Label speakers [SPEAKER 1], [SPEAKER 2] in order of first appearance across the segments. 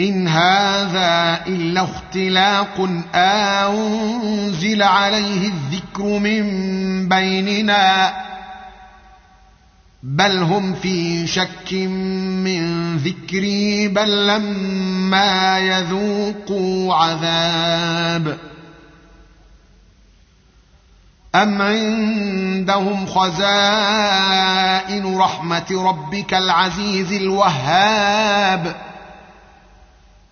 [SPEAKER 1] إن هذا إلا اختلاق أنزل عليه الذكر من بيننا بل هم في شك من ذكري بل لما يذوقوا عذاب أم عندهم خزائن رحمة ربك العزيز الوهاب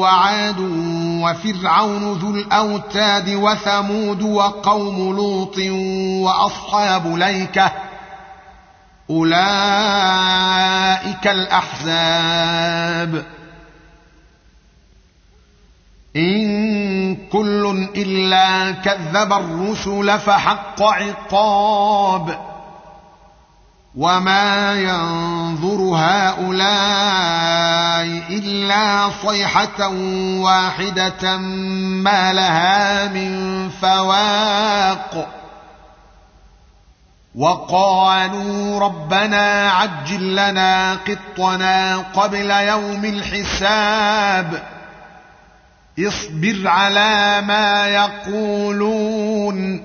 [SPEAKER 1] وعاد وفرعون ذو الأوتاد وثمود وقوم لوط وأصحاب ليكة أولئك الأحزاب. إن كل إلا كذب الرسل فحق عقاب. وما ينظر هؤلاء الا صيحه واحدة ما لها من فواق وقالوا ربنا عجل لنا قطنا قبل يوم الحساب اصبر على ما يقولون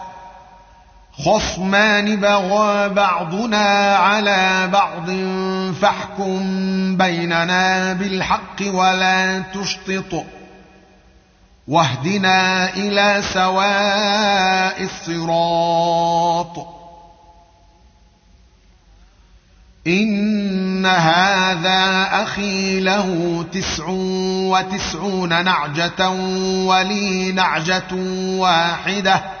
[SPEAKER 1] خصمان بغى بعضنا على بعض فاحكم بيننا بالحق ولا تشطط واهدنا إلى سواء الصراط إن هذا أخي له تسع وتسعون نعجة ولي نعجة واحدة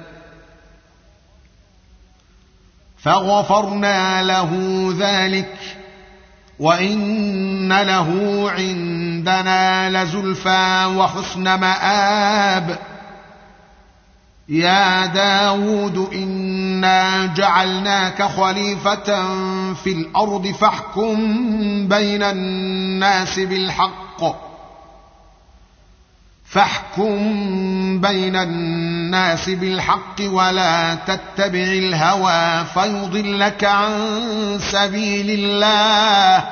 [SPEAKER 1] فغفرنا له ذلك وإن له عندنا لزلفى وحسن مآب. يا داود إنا جعلناك خليفة في الأرض فاحكم بين الناس بالحق. فاحكم بين الناس بالحق ولا تتبع الهوى فيضلك عن سبيل الله.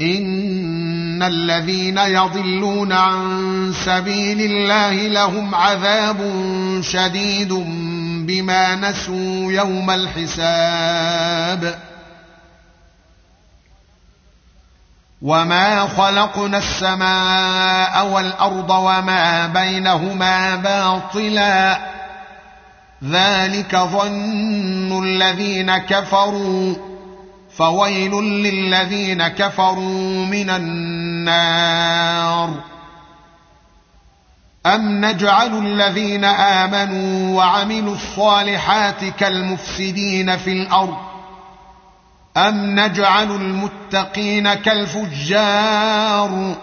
[SPEAKER 1] إن الذين يضلون عن سبيل الله لهم عذاب شديد بما نسوا يوم الحساب. وما خلقنا السماء والارض وما بينهما باطلا ذلك ظن الذين كفروا فويل للذين كفروا من النار ام نجعل الذين امنوا وعملوا الصالحات كالمفسدين في الأرض ام نجعل المتقين كالفجار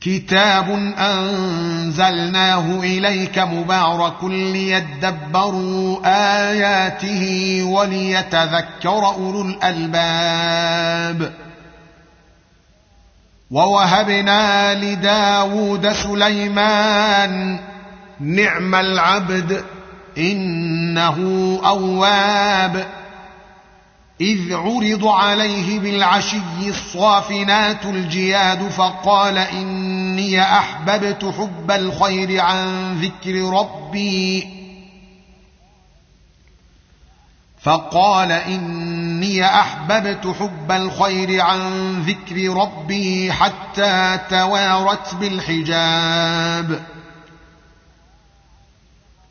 [SPEAKER 1] كتاب انزلناه اليك مبارك ليدبروا اياته وليتذكر اولو الالباب ووهبنا لداود سليمان نعم العبد إنه أواب. إذ عرض عليه بالعشي الصافنات الجياد فقال إني أحببت حب الخير عن ذكر ربي. فقال إني أحببت حب الخير عن ذكر ربي حتى توارت بالحجاب.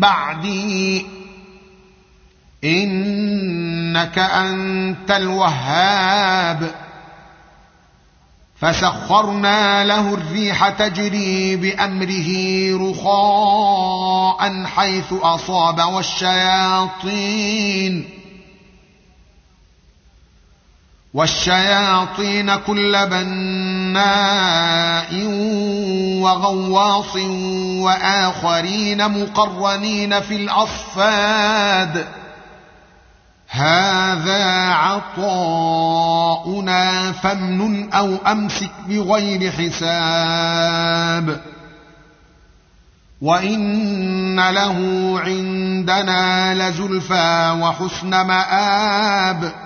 [SPEAKER 1] بعدي. إنك أنت الوهاب. فسخرنا له الريح تجري بأمره رخاء حيث أصاب والشياطين. والشياطين كل بناء وغواص وآخرين مقرنين في الأصفاد. هذا عطاؤنا فامنن أو أمسك بغير حساب. وإن له عندنا لزلفى وحسن مآب.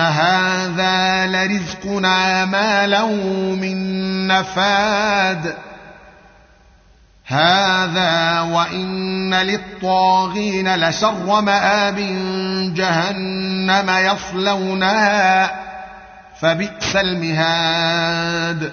[SPEAKER 1] هذا لرزقنا ما له من نفاد هذا وان للطاغين لشر ماب جهنم يصلونها فبئس المهاد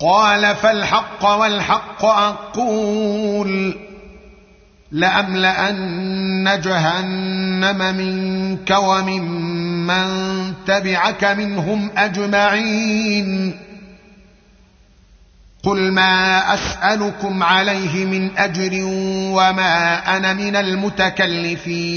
[SPEAKER 1] قال فالحق والحق أقول لأملأن جهنم منك وممن تبعك منهم أجمعين قل ما أسألكم عليه من أجر وما أنا من المتكلفين